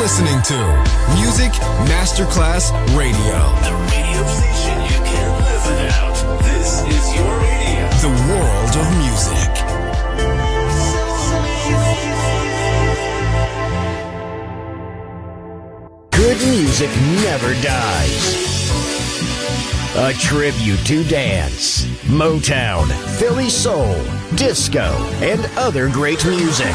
listening to Music Masterclass Radio. The radio station you can't live without. This is your radio. The world of music. Good music never dies. A tribute to dance, Motown, Philly soul, disco, and other great music.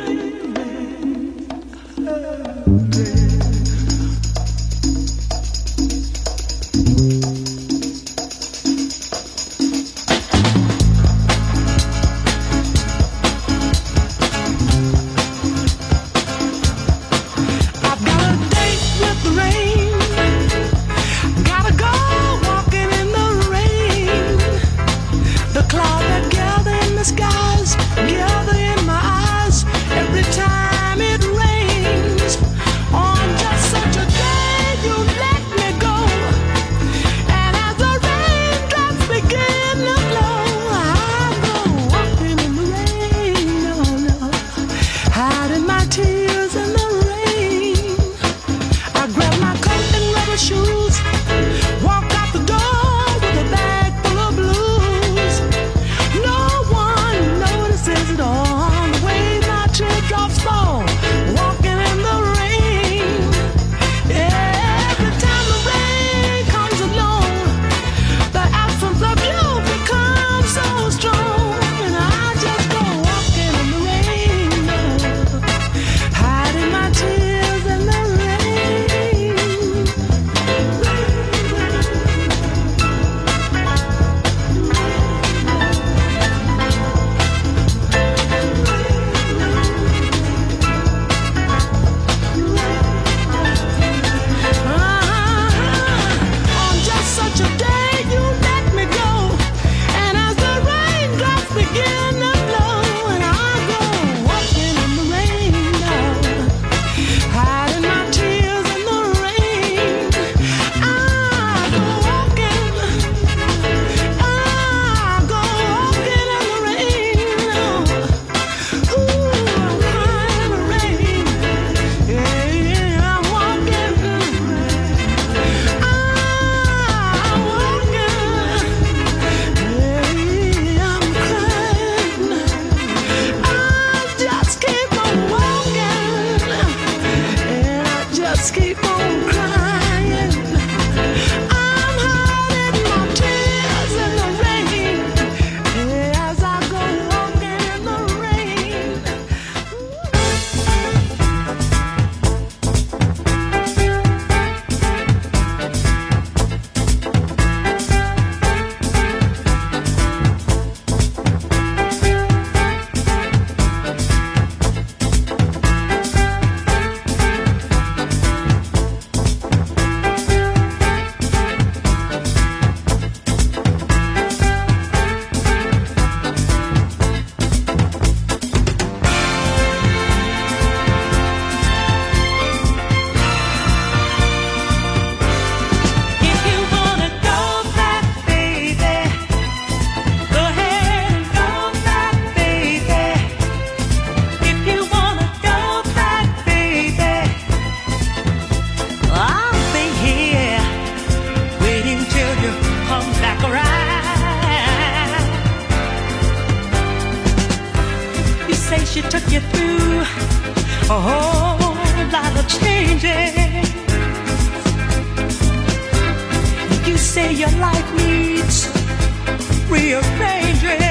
be a stranger.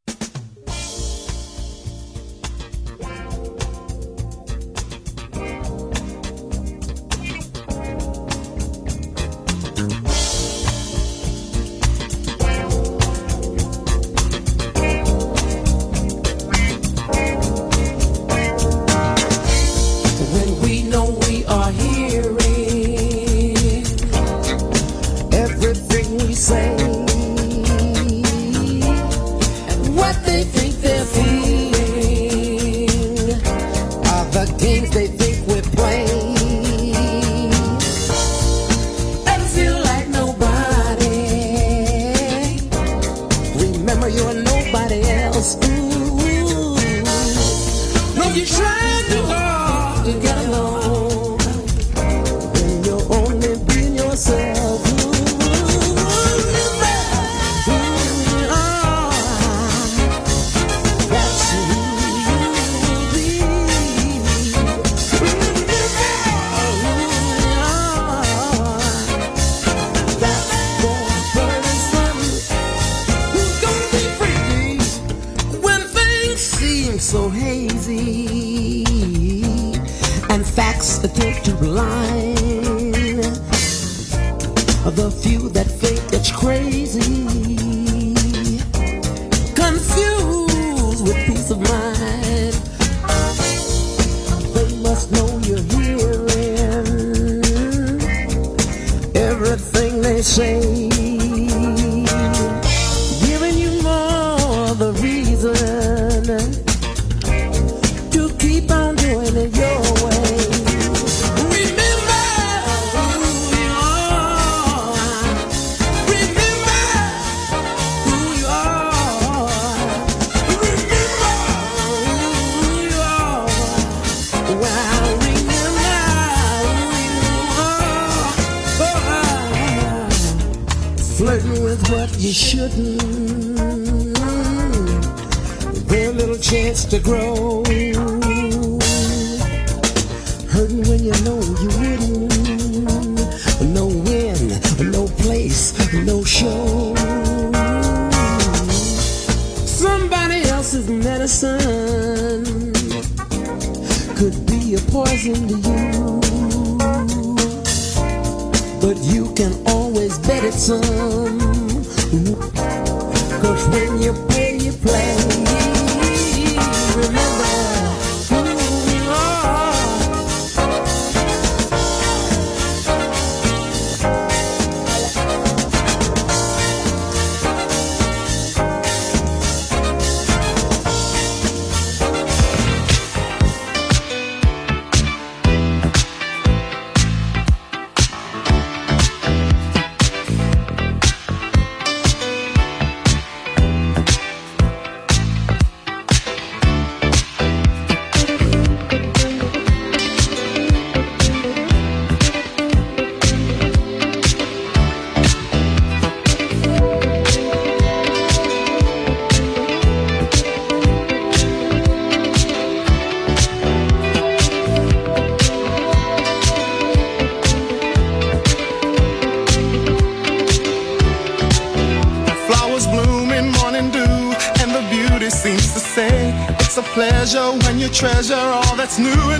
That's new